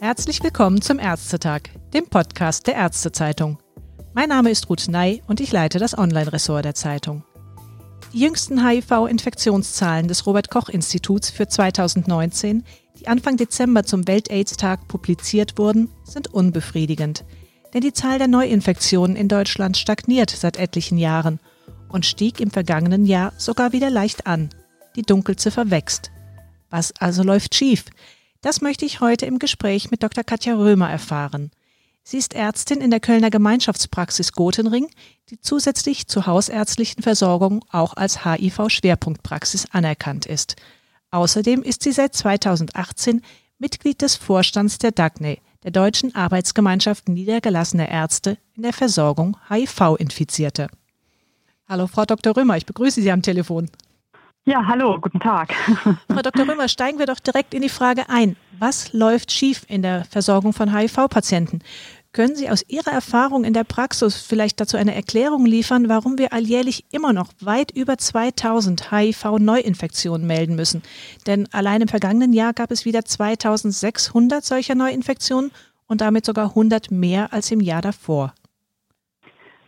Herzlich willkommen zum Ärztetag, dem Podcast der Ärztezeitung. Mein Name ist Ruth Ney und ich leite das Online-Ressort der Zeitung. Die jüngsten HIV-Infektionszahlen des Robert Koch Instituts für 2019, die Anfang Dezember zum Welt-AIDS-Tag publiziert wurden, sind unbefriedigend. Denn die Zahl der Neuinfektionen in Deutschland stagniert seit etlichen Jahren und stieg im vergangenen Jahr sogar wieder leicht an. Die Dunkelziffer wächst. Was also läuft schief? Das möchte ich heute im Gespräch mit Dr. Katja Römer erfahren. Sie ist Ärztin in der Kölner Gemeinschaftspraxis Gotenring, die zusätzlich zur hausärztlichen Versorgung auch als HIV-Schwerpunktpraxis anerkannt ist. Außerdem ist sie seit 2018 Mitglied des Vorstands der DAGNE, der Deutschen Arbeitsgemeinschaft niedergelassener Ärzte in der Versorgung HIV-Infizierte. Hallo, Frau Dr. Römer, ich begrüße Sie am Telefon. Ja, hallo, guten Tag. Frau Dr. Römer, steigen wir doch direkt in die Frage ein. Was läuft schief in der Versorgung von HIV-Patienten? Können Sie aus Ihrer Erfahrung in der Praxis vielleicht dazu eine Erklärung liefern, warum wir alljährlich immer noch weit über 2000 HIV-Neuinfektionen melden müssen? Denn allein im vergangenen Jahr gab es wieder 2600 solcher Neuinfektionen und damit sogar 100 mehr als im Jahr davor.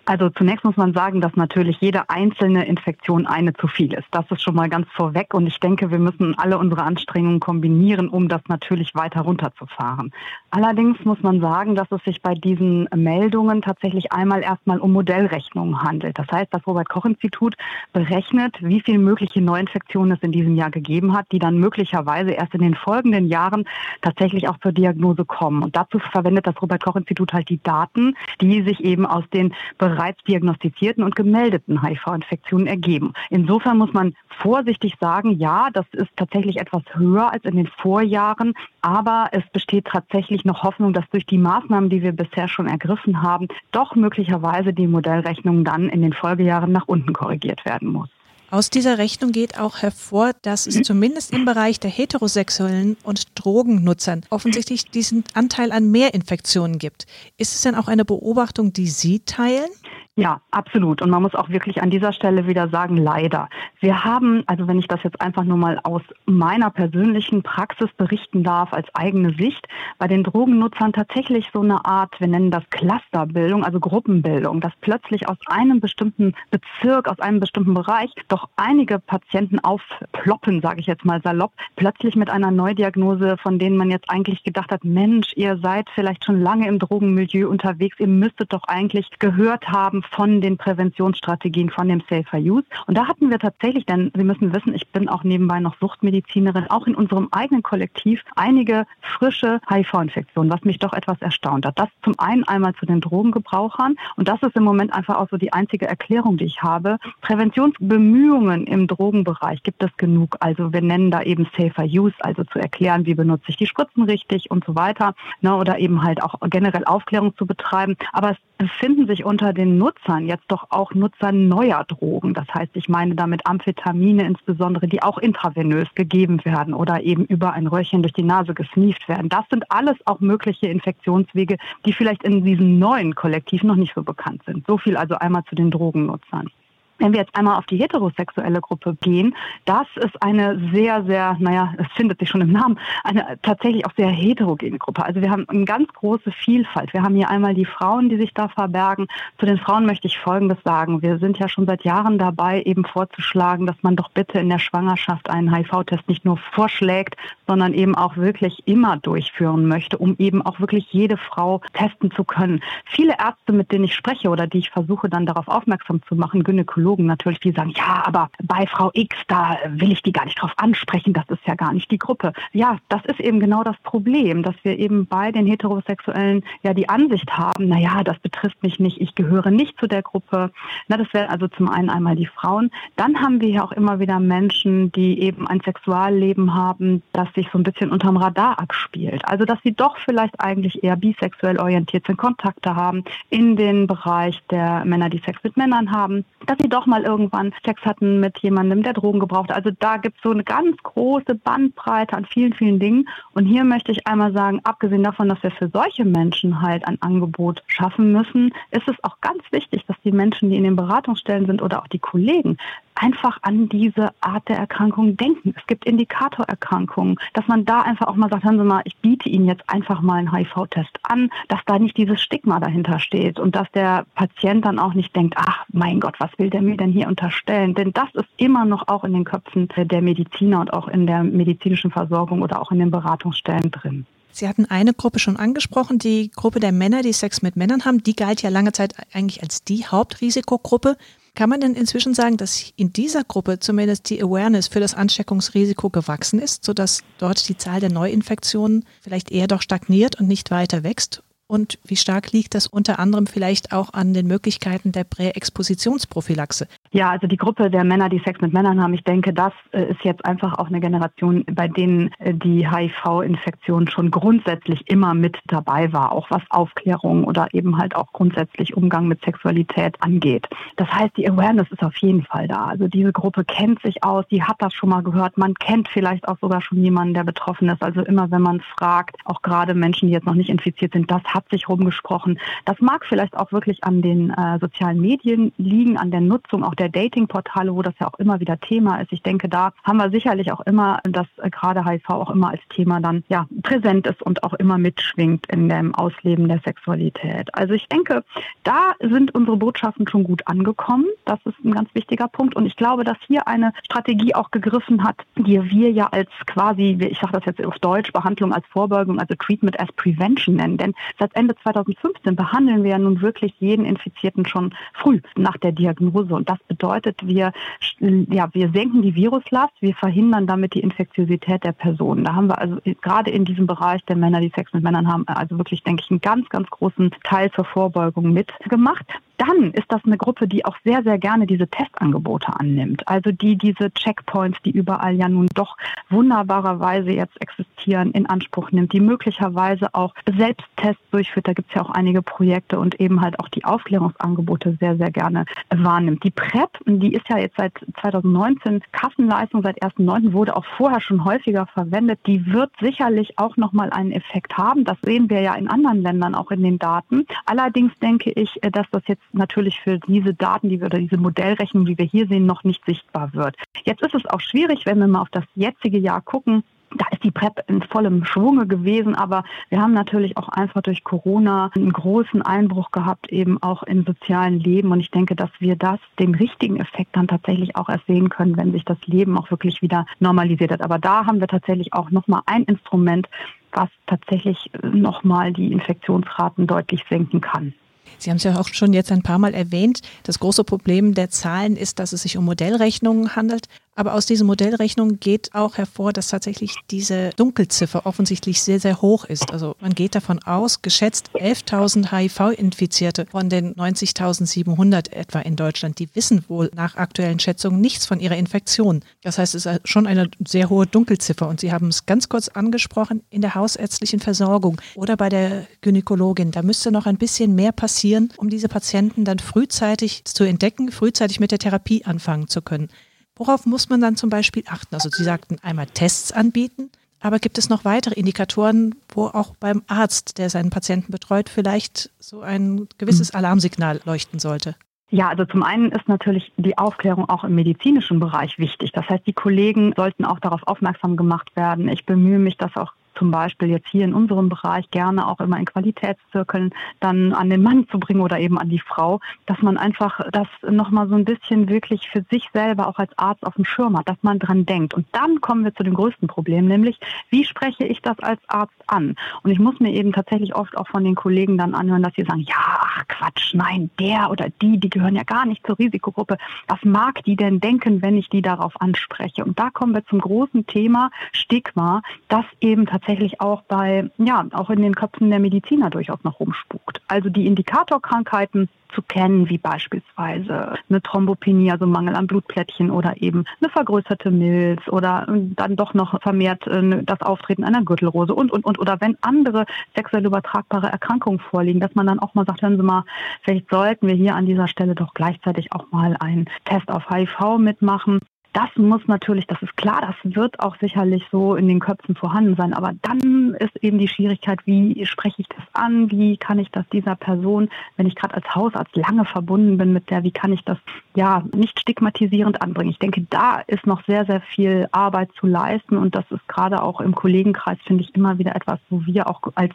Also zunächst muss man sagen, dass natürlich jede einzelne Infektion eine zu viel ist. Das ist schon mal ganz vorweg und ich denke, wir müssen alle unsere Anstrengungen kombinieren, um das natürlich weiter runterzufahren. Allerdings muss man sagen, dass es sich bei diesen Meldungen tatsächlich einmal erstmal um Modellrechnungen handelt. Das heißt, das Robert Koch Institut berechnet, wie viele mögliche Neuinfektionen es in diesem Jahr gegeben hat, die dann möglicherweise erst in den folgenden Jahren tatsächlich auch zur Diagnose kommen. Und dazu verwendet das Robert Koch Institut halt die Daten, die sich eben aus den bereits diagnostizierten und gemeldeten HIV-Infektionen ergeben. Insofern muss man vorsichtig sagen, ja, das ist tatsächlich etwas höher als in den Vorjahren, aber es besteht tatsächlich noch Hoffnung, dass durch die Maßnahmen, die wir bisher schon ergriffen haben, doch möglicherweise die Modellrechnung dann in den Folgejahren nach unten korrigiert werden muss. Aus dieser Rechnung geht auch hervor, dass es zumindest im Bereich der Heterosexuellen und Drogennutzern offensichtlich diesen Anteil an Mehrinfektionen gibt. Ist es denn auch eine Beobachtung, die Sie teilen? Ja, absolut. Und man muss auch wirklich an dieser Stelle wieder sagen, leider. Wir haben, also wenn ich das jetzt einfach nur mal aus meiner persönlichen Praxis berichten darf, als eigene Sicht, bei den Drogennutzern tatsächlich so eine Art, wir nennen das Clusterbildung, also Gruppenbildung, dass plötzlich aus einem bestimmten Bezirk, aus einem bestimmten Bereich doch einige Patienten aufploppen, sage ich jetzt mal salopp, plötzlich mit einer Neudiagnose, von denen man jetzt eigentlich gedacht hat, Mensch, ihr seid vielleicht schon lange im Drogenmilieu unterwegs, ihr müsstet doch eigentlich gehört haben von den Präventionsstrategien, von dem Safer Use. Und da hatten wir tatsächlich, denn Sie müssen wissen, ich bin auch nebenbei noch Suchtmedizinerin, auch in unserem eigenen Kollektiv einige frische HIV-Infektionen, was mich doch etwas erstaunt hat. Das zum einen einmal zu den Drogengebrauchern und das ist im Moment einfach auch so die einzige Erklärung, die ich habe. Präventionsbemühungen im Drogenbereich gibt es genug. Also wir nennen da eben Safer Use, also zu erklären, wie benutze ich die Spritzen richtig und so weiter. Ne, oder eben halt auch generell Aufklärung zu betreiben. Aber es befinden sich unter den Nutzern jetzt doch auch Nutzer neuer Drogen. Das heißt, ich meine damit Amphetamine insbesondere, die auch intravenös gegeben werden oder eben über ein Röhrchen durch die Nase gesneeft werden. Das sind alles auch mögliche Infektionswege, die vielleicht in diesem neuen Kollektiv noch nicht so bekannt sind. So viel also einmal zu den Drogennutzern. Wenn wir jetzt einmal auf die heterosexuelle Gruppe gehen, das ist eine sehr, sehr, naja, es findet sich schon im Namen, eine tatsächlich auch sehr heterogene Gruppe. Also wir haben eine ganz große Vielfalt. Wir haben hier einmal die Frauen, die sich da verbergen. Zu den Frauen möchte ich Folgendes sagen. Wir sind ja schon seit Jahren dabei, eben vorzuschlagen, dass man doch bitte in der Schwangerschaft einen HIV-Test nicht nur vorschlägt, sondern eben auch wirklich immer durchführen möchte, um eben auch wirklich jede Frau testen zu können. Viele Ärzte, mit denen ich spreche oder die ich versuche dann darauf aufmerksam zu machen, Gynäkologen, Psychologen natürlich, die sagen, ja, aber bei Frau X, da will ich die gar nicht drauf ansprechen, das ist ja gar nicht die Gruppe. Ja, das ist eben genau das Problem, dass wir eben bei den Heterosexuellen ja die Ansicht haben, naja, das betrifft mich nicht, ich gehöre nicht zu der Gruppe. Na, das wären also zum einen einmal die Frauen. Dann haben wir ja auch immer wieder Menschen, die eben ein Sexualleben haben, das sich so ein bisschen unterm Radar abspielt. Also, dass sie doch vielleicht eigentlich eher bisexuell orientiert sind, Kontakte haben in den Bereich der Männer, die Sex mit Männern haben, dass sie doch mal irgendwann Sex hatten mit jemandem, der Drogen gebraucht. Also da gibt es so eine ganz große Bandbreite an vielen, vielen Dingen. Und hier möchte ich einmal sagen, abgesehen davon, dass wir für solche Menschen halt ein Angebot schaffen müssen, ist es auch ganz wichtig, dass die Menschen, die in den Beratungsstellen sind oder auch die Kollegen, einfach an diese Art der Erkrankung denken. Es gibt Indikatorerkrankungen, dass man da einfach auch mal sagt, hören Sie mal, ich biete Ihnen jetzt einfach mal einen HIV-Test an, dass da nicht dieses Stigma dahinter steht und dass der Patient dann auch nicht denkt, ach mein Gott, was will der mir denn hier unterstellen? Denn das ist immer noch auch in den Köpfen der Mediziner und auch in der medizinischen Versorgung oder auch in den Beratungsstellen drin. Sie hatten eine Gruppe schon angesprochen, die Gruppe der Männer, die Sex mit Männern haben. Die galt ja lange Zeit eigentlich als die Hauptrisikogruppe. Kann man denn inzwischen sagen, dass in dieser Gruppe zumindest die Awareness für das Ansteckungsrisiko gewachsen ist, sodass dort die Zahl der Neuinfektionen vielleicht eher doch stagniert und nicht weiter wächst? Und wie stark liegt das unter anderem vielleicht auch an den Möglichkeiten der Präexpositionsprophylaxe? Ja, also die Gruppe der Männer, die Sex mit Männern haben, ich denke, das äh, ist jetzt einfach auch eine Generation, bei denen äh, die HIV-Infektion schon grundsätzlich immer mit dabei war, auch was Aufklärung oder eben halt auch grundsätzlich Umgang mit Sexualität angeht. Das heißt, die Awareness ist auf jeden Fall da. Also diese Gruppe kennt sich aus, die hat das schon mal gehört, man kennt vielleicht auch sogar schon jemanden, der betroffen ist. Also immer, wenn man fragt, auch gerade Menschen, die jetzt noch nicht infiziert sind, das hat sich rumgesprochen. Das mag vielleicht auch wirklich an den äh, sozialen Medien liegen, an der Nutzung auch der Datingportale, wo das ja auch immer wieder Thema ist. Ich denke, da haben wir sicherlich auch immer, dass äh, gerade HIV auch immer als Thema dann ja präsent ist und auch immer mitschwingt in dem Ausleben der Sexualität. Also ich denke, da sind unsere Botschaften schon gut angekommen. Das ist ein ganz wichtiger Punkt. Und ich glaube, dass hier eine Strategie auch gegriffen hat, die wir ja als quasi, ich sage das jetzt auf Deutsch, Behandlung als Vorbeugung, also Treatment as Prevention nennen. Denn seit Ende 2015 behandeln wir ja nun wirklich jeden Infizierten schon früh nach der Diagnose. Und das bedeutet, wir, ja, wir senken die Viruslast, wir verhindern damit die Infektiosität der Personen. Da haben wir also gerade in diesem Bereich der Männer, die Sex mit Männern haben, also wirklich, denke ich, einen ganz, ganz großen Teil zur Vorbeugung mitgemacht dann ist das eine Gruppe, die auch sehr, sehr gerne diese Testangebote annimmt. Also die diese Checkpoints, die überall ja nun doch wunderbarerweise jetzt existieren, in Anspruch nimmt, die möglicherweise auch Selbsttests durchführt. Da gibt es ja auch einige Projekte und eben halt auch die Aufklärungsangebote sehr, sehr gerne wahrnimmt. Die PrEP, die ist ja jetzt seit 2019 Kassenleistung, seit 1.9. wurde auch vorher schon häufiger verwendet. Die wird sicherlich auch nochmal einen Effekt haben. Das sehen wir ja in anderen Ländern auch in den Daten. Allerdings denke ich, dass das jetzt natürlich für diese Daten, die wir oder diese Modellrechnung, die wir hier sehen, noch nicht sichtbar wird. Jetzt ist es auch schwierig, wenn wir mal auf das jetzige Jahr gucken, da ist die PrEP in vollem Schwunge gewesen, aber wir haben natürlich auch einfach durch Corona einen großen Einbruch gehabt, eben auch im sozialen Leben. Und ich denke, dass wir das, den richtigen Effekt dann tatsächlich auch erst sehen können, wenn sich das Leben auch wirklich wieder normalisiert hat. Aber da haben wir tatsächlich auch nochmal ein Instrument, was tatsächlich nochmal die Infektionsraten deutlich senken kann. Sie haben es ja auch schon jetzt ein paar Mal erwähnt. Das große Problem der Zahlen ist, dass es sich um Modellrechnungen handelt. Aber aus diesen Modellrechnungen geht auch hervor, dass tatsächlich diese Dunkelziffer offensichtlich sehr, sehr hoch ist. Also man geht davon aus, geschätzt 11.000 HIV-Infizierte von den 90.700 etwa in Deutschland, die wissen wohl nach aktuellen Schätzungen nichts von ihrer Infektion. Das heißt, es ist schon eine sehr hohe Dunkelziffer. Und Sie haben es ganz kurz angesprochen, in der hausärztlichen Versorgung oder bei der Gynäkologin. Da müsste noch ein bisschen mehr passieren, um diese Patienten dann frühzeitig zu entdecken, frühzeitig mit der Therapie anfangen zu können. Worauf muss man dann zum Beispiel achten? Also Sie sagten einmal Tests anbieten, aber gibt es noch weitere Indikatoren, wo auch beim Arzt, der seinen Patienten betreut, vielleicht so ein gewisses hm. Alarmsignal leuchten sollte? Ja, also zum einen ist natürlich die Aufklärung auch im medizinischen Bereich wichtig. Das heißt, die Kollegen sollten auch darauf aufmerksam gemacht werden. Ich bemühe mich, dass auch zum Beispiel jetzt hier in unserem Bereich gerne auch immer in Qualitätszirkeln dann an den Mann zu bringen oder eben an die Frau, dass man einfach das nochmal so ein bisschen wirklich für sich selber auch als Arzt auf dem Schirm hat, dass man dran denkt. Und dann kommen wir zu dem größten Problem, nämlich wie spreche ich das als Arzt an? Und ich muss mir eben tatsächlich oft auch von den Kollegen dann anhören, dass sie sagen, ja, ach Quatsch, nein, der oder die, die gehören ja gar nicht zur Risikogruppe. Was mag die denn denken, wenn ich die darauf anspreche? Und da kommen wir zum großen Thema Stigma, das eben tatsächlich tatsächlich auch bei, ja, auch in den Köpfen der Mediziner durchaus noch rumspukt. Also die Indikatorkrankheiten zu kennen, wie beispielsweise eine Thrombopenie, also Mangel an Blutplättchen oder eben eine vergrößerte Milz oder dann doch noch vermehrt äh, das Auftreten einer Gürtelrose und, und, und. Oder wenn andere sexuell übertragbare Erkrankungen vorliegen, dass man dann auch mal sagt, hören Sie mal, vielleicht sollten wir hier an dieser Stelle doch gleichzeitig auch mal einen Test auf HIV mitmachen Das muss natürlich, das ist klar, das wird auch sicherlich so in den Köpfen vorhanden sein. Aber dann ist eben die Schwierigkeit, wie spreche ich das an? Wie kann ich das dieser Person, wenn ich gerade als Hausarzt lange verbunden bin mit der, wie kann ich das ja nicht stigmatisierend anbringen? Ich denke, da ist noch sehr, sehr viel Arbeit zu leisten und das ist gerade auch im Kollegenkreis, finde ich, immer wieder etwas, wo wir auch als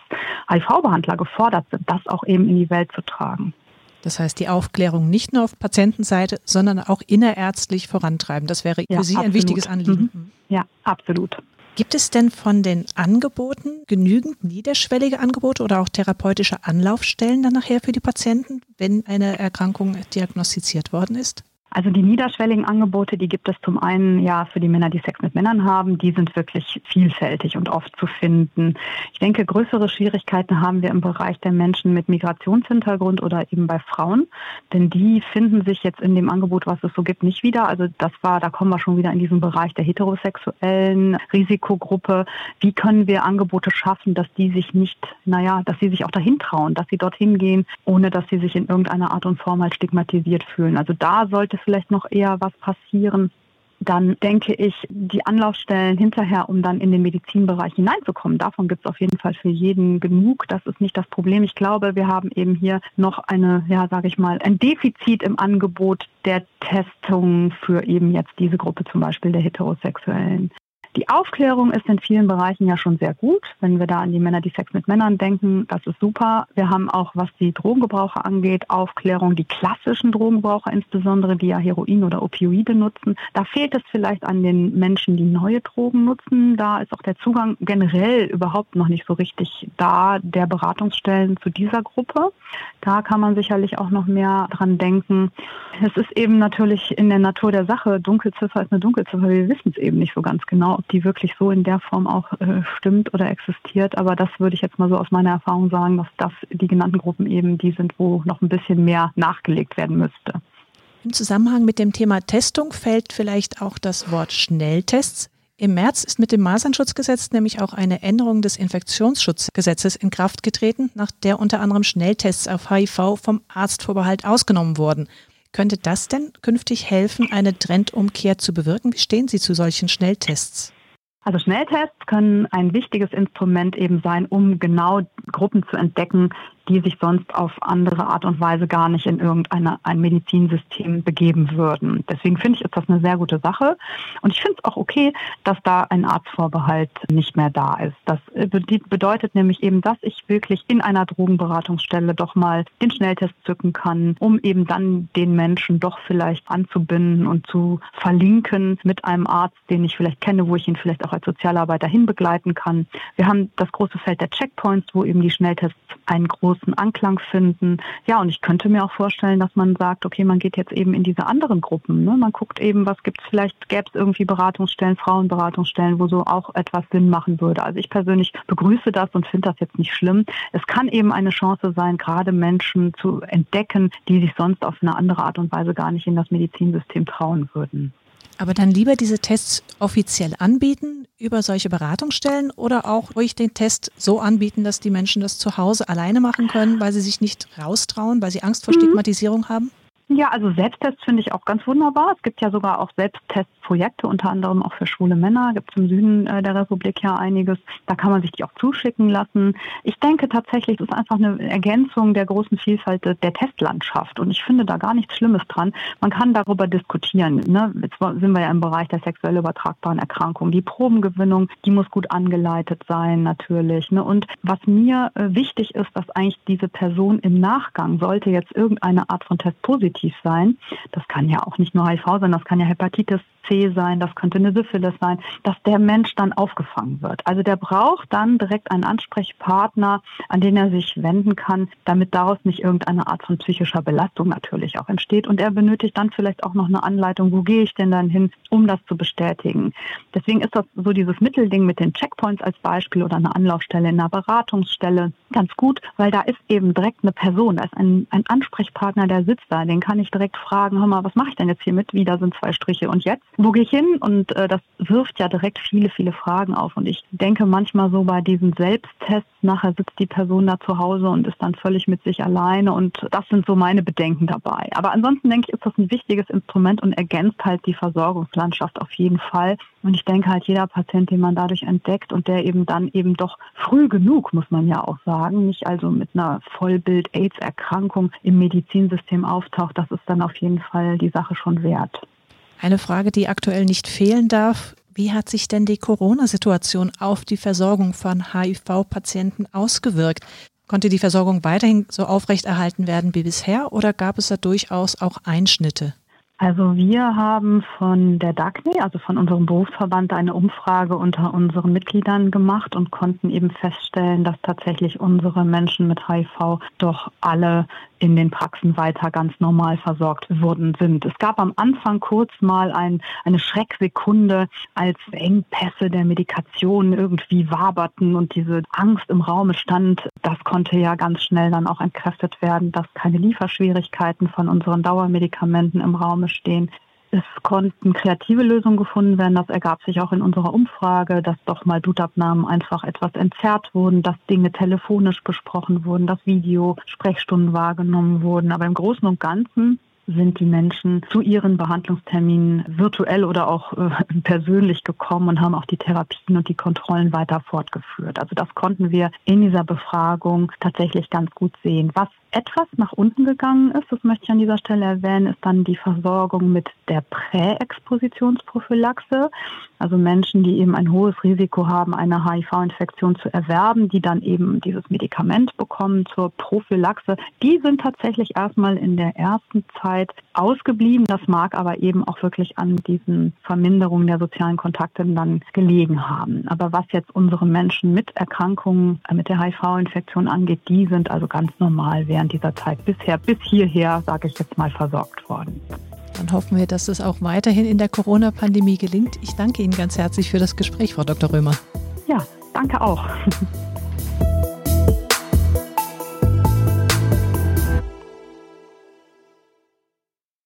HIV-Behandler gefordert sind, das auch eben in die Welt zu tragen. Das heißt, die Aufklärung nicht nur auf Patientenseite, sondern auch innerärztlich vorantreiben. Das wäre ja, für Sie absolut. ein wichtiges Anliegen. Mhm. Ja, absolut. Gibt es denn von den Angeboten genügend niederschwellige Angebote oder auch therapeutische Anlaufstellen dann nachher für die Patienten, wenn eine Erkrankung diagnostiziert worden ist? Also die niederschwelligen Angebote, die gibt es zum einen ja für die Männer, die Sex mit Männern haben, die sind wirklich vielfältig und oft zu finden. Ich denke, größere Schwierigkeiten haben wir im Bereich der Menschen mit Migrationshintergrund oder eben bei Frauen, denn die finden sich jetzt in dem Angebot, was es so gibt, nicht wieder. Also das war, da kommen wir schon wieder in diesen Bereich der heterosexuellen Risikogruppe. Wie können wir Angebote schaffen, dass die sich nicht, naja, dass sie sich auch dahin trauen, dass sie dorthin gehen, ohne dass sie sich in irgendeiner Art und Form halt stigmatisiert fühlen. Also da sollte vielleicht noch eher was passieren, dann denke ich, die Anlaufstellen hinterher, um dann in den Medizinbereich hineinzukommen, davon gibt es auf jeden Fall für jeden genug. Das ist nicht das Problem. Ich glaube, wir haben eben hier noch eine, ja, sage ich mal, ein Defizit im Angebot der Testung für eben jetzt diese Gruppe zum Beispiel der Heterosexuellen. Die Aufklärung ist in vielen Bereichen ja schon sehr gut. Wenn wir da an die Männer, die Sex mit Männern denken, das ist super. Wir haben auch, was die Drogengebraucher angeht, Aufklärung, die klassischen Drogengebraucher insbesondere, die ja Heroin oder Opioide nutzen. Da fehlt es vielleicht an den Menschen, die neue Drogen nutzen. Da ist auch der Zugang generell überhaupt noch nicht so richtig da, der Beratungsstellen zu dieser Gruppe. Da kann man sicherlich auch noch mehr dran denken. Es ist eben natürlich in der Natur der Sache, Dunkelziffer ist eine Dunkelziffer. Wir wissen es eben nicht so ganz genau, ob die wirklich so in der Form auch äh, stimmt oder existiert. Aber das würde ich jetzt mal so aus meiner Erfahrung sagen, dass das die genannten Gruppen eben die sind, wo noch ein bisschen mehr nachgelegt werden müsste. Im Zusammenhang mit dem Thema Testung fällt vielleicht auch das Wort Schnelltests. Im März ist mit dem Masernschutzgesetz nämlich auch eine Änderung des Infektionsschutzgesetzes in Kraft getreten, nach der unter anderem Schnelltests auf HIV vom Arztvorbehalt ausgenommen wurden. Könnte das denn künftig helfen, eine Trendumkehr zu bewirken? Wie stehen Sie zu solchen Schnelltests? Also Schnelltests können ein wichtiges Instrument eben sein, um genau Gruppen zu entdecken, die sich sonst auf andere Art und Weise gar nicht in irgendein ein Medizinsystem begeben würden. Deswegen finde ich, ist das eine sehr gute Sache. Und ich finde es auch okay, dass da ein Arztvorbehalt nicht mehr da ist. Das äh, bedeutet nämlich eben, dass ich wirklich in einer Drogenberatungsstelle doch mal den Schnelltest zücken kann, um eben dann den Menschen doch vielleicht anzubinden und zu verlinken mit einem Arzt, den ich vielleicht kenne, wo ich ihn vielleicht auch als Sozialarbeiter hinbegleiten kann. Wir haben das große Feld der Checkpoints, wo eben die Schnelltests einen großen großen Anklang finden. Ja, und ich könnte mir auch vorstellen, dass man sagt, okay, man geht jetzt eben in diese anderen Gruppen. Ne? Man guckt eben, was gibt es vielleicht, gäbe es irgendwie Beratungsstellen, Frauenberatungsstellen, wo so auch etwas Sinn machen würde. Also ich persönlich begrüße das und finde das jetzt nicht schlimm. Es kann eben eine Chance sein, gerade Menschen zu entdecken, die sich sonst auf eine andere Art und Weise gar nicht in das Medizinsystem trauen würden. Aber dann lieber diese Tests offiziell anbieten über solche Beratungsstellen oder auch ruhig den Test so anbieten, dass die Menschen das zu Hause alleine machen können, weil sie sich nicht raustrauen, weil sie Angst vor mhm. Stigmatisierung haben? Ja, also Selbsttests finde ich auch ganz wunderbar. Es gibt ja sogar auch Selbsttestprojekte, unter anderem auch für schwule Männer. Gibt es im Süden äh, der Republik ja einiges. Da kann man sich die auch zuschicken lassen. Ich denke tatsächlich, es ist einfach eine Ergänzung der großen Vielfalt der Testlandschaft. Und ich finde da gar nichts Schlimmes dran. Man kann darüber diskutieren. Ne? Jetzt sind wir ja im Bereich der sexuell übertragbaren Erkrankungen. Die Probengewinnung, die muss gut angeleitet sein natürlich. Ne? Und was mir äh, wichtig ist, dass eigentlich diese Person im Nachgang, sollte jetzt irgendeine Art von Test positiv positiv sein. Das kann ja auch nicht nur HIV sein, das kann ja Hepatitis C sein, das könnte eine Syphilis sein, dass der Mensch dann aufgefangen wird. Also der braucht dann direkt einen Ansprechpartner, an den er sich wenden kann, damit daraus nicht irgendeine Art von psychischer Belastung natürlich auch entsteht. Und er benötigt dann vielleicht auch noch eine Anleitung, wo gehe ich denn dann hin, um das zu bestätigen. Deswegen ist das so dieses Mittelding mit den Checkpoints als Beispiel oder eine Anlaufstelle in einer Beratungsstelle ganz gut, weil da ist eben direkt eine Person, da ist ein, ein Ansprechpartner, der sitzt da, den kann ich direkt fragen, hör mal, was mache ich denn jetzt hier mit? Wieder sind zwei Striche und jetzt? Wo gehe ich hin? Und äh, das wirft ja direkt viele, viele Fragen auf. Und ich denke manchmal so bei diesen Selbsttests, nachher sitzt die Person da zu Hause und ist dann völlig mit sich alleine. Und das sind so meine Bedenken dabei. Aber ansonsten denke ich, ist das ein wichtiges Instrument und ergänzt halt die Versorgungslandschaft auf jeden Fall. Und ich denke halt, jeder Patient, den man dadurch entdeckt und der eben dann eben doch früh genug, muss man ja auch sagen, nicht also mit einer Vollbild-AIDS-Erkrankung im Medizinsystem auftaucht, das ist dann auf jeden Fall die Sache schon wert. Eine Frage, die aktuell nicht fehlen darf. Wie hat sich denn die Corona-Situation auf die Versorgung von HIV-Patienten ausgewirkt? Konnte die Versorgung weiterhin so aufrechterhalten werden wie bisher oder gab es da durchaus auch Einschnitte? Also wir haben von der DACNI, also von unserem Berufsverband, eine Umfrage unter unseren Mitgliedern gemacht und konnten eben feststellen, dass tatsächlich unsere Menschen mit HIV doch alle in den Praxen weiter ganz normal versorgt worden sind. Es gab am Anfang kurz mal ein, eine Schrecksekunde, als Engpässe der Medikation irgendwie waberten und diese Angst im Raum stand. Das konnte ja ganz schnell dann auch entkräftet werden, dass keine Lieferschwierigkeiten von unseren Dauermedikamenten im Raum stehen. Es konnten kreative Lösungen gefunden werden. Das ergab sich auch in unserer Umfrage, dass doch mal Blutabnahmen einfach etwas entzerrt wurden, dass Dinge telefonisch besprochen wurden, dass Videosprechstunden wahrgenommen wurden. Aber im Großen und Ganzen sind die Menschen zu ihren Behandlungsterminen virtuell oder auch äh, persönlich gekommen und haben auch die Therapien und die Kontrollen weiter fortgeführt. Also das konnten wir in dieser Befragung tatsächlich ganz gut sehen. Was etwas nach unten gegangen ist, das möchte ich an dieser Stelle erwähnen, ist dann die Versorgung mit der Präexpositionsprophylaxe. Also Menschen, die eben ein hohes Risiko haben, eine HIV-Infektion zu erwerben, die dann eben dieses Medikament bekommen zur Prophylaxe. Die sind tatsächlich erstmal in der ersten Zeit ausgeblieben. Das mag aber eben auch wirklich an diesen Verminderungen der sozialen Kontakte dann gelegen haben. Aber was jetzt unsere Menschen mit Erkrankungen, äh, mit der HIV-Infektion angeht, die sind also ganz normal während dieser Zeit bisher, bis hierher, sage ich jetzt mal, versorgt worden. Dann hoffen wir, dass es auch weiterhin in der Corona-Pandemie gelingt. Ich danke Ihnen ganz herzlich für das Gespräch, Frau Dr. Römer. Ja, danke auch.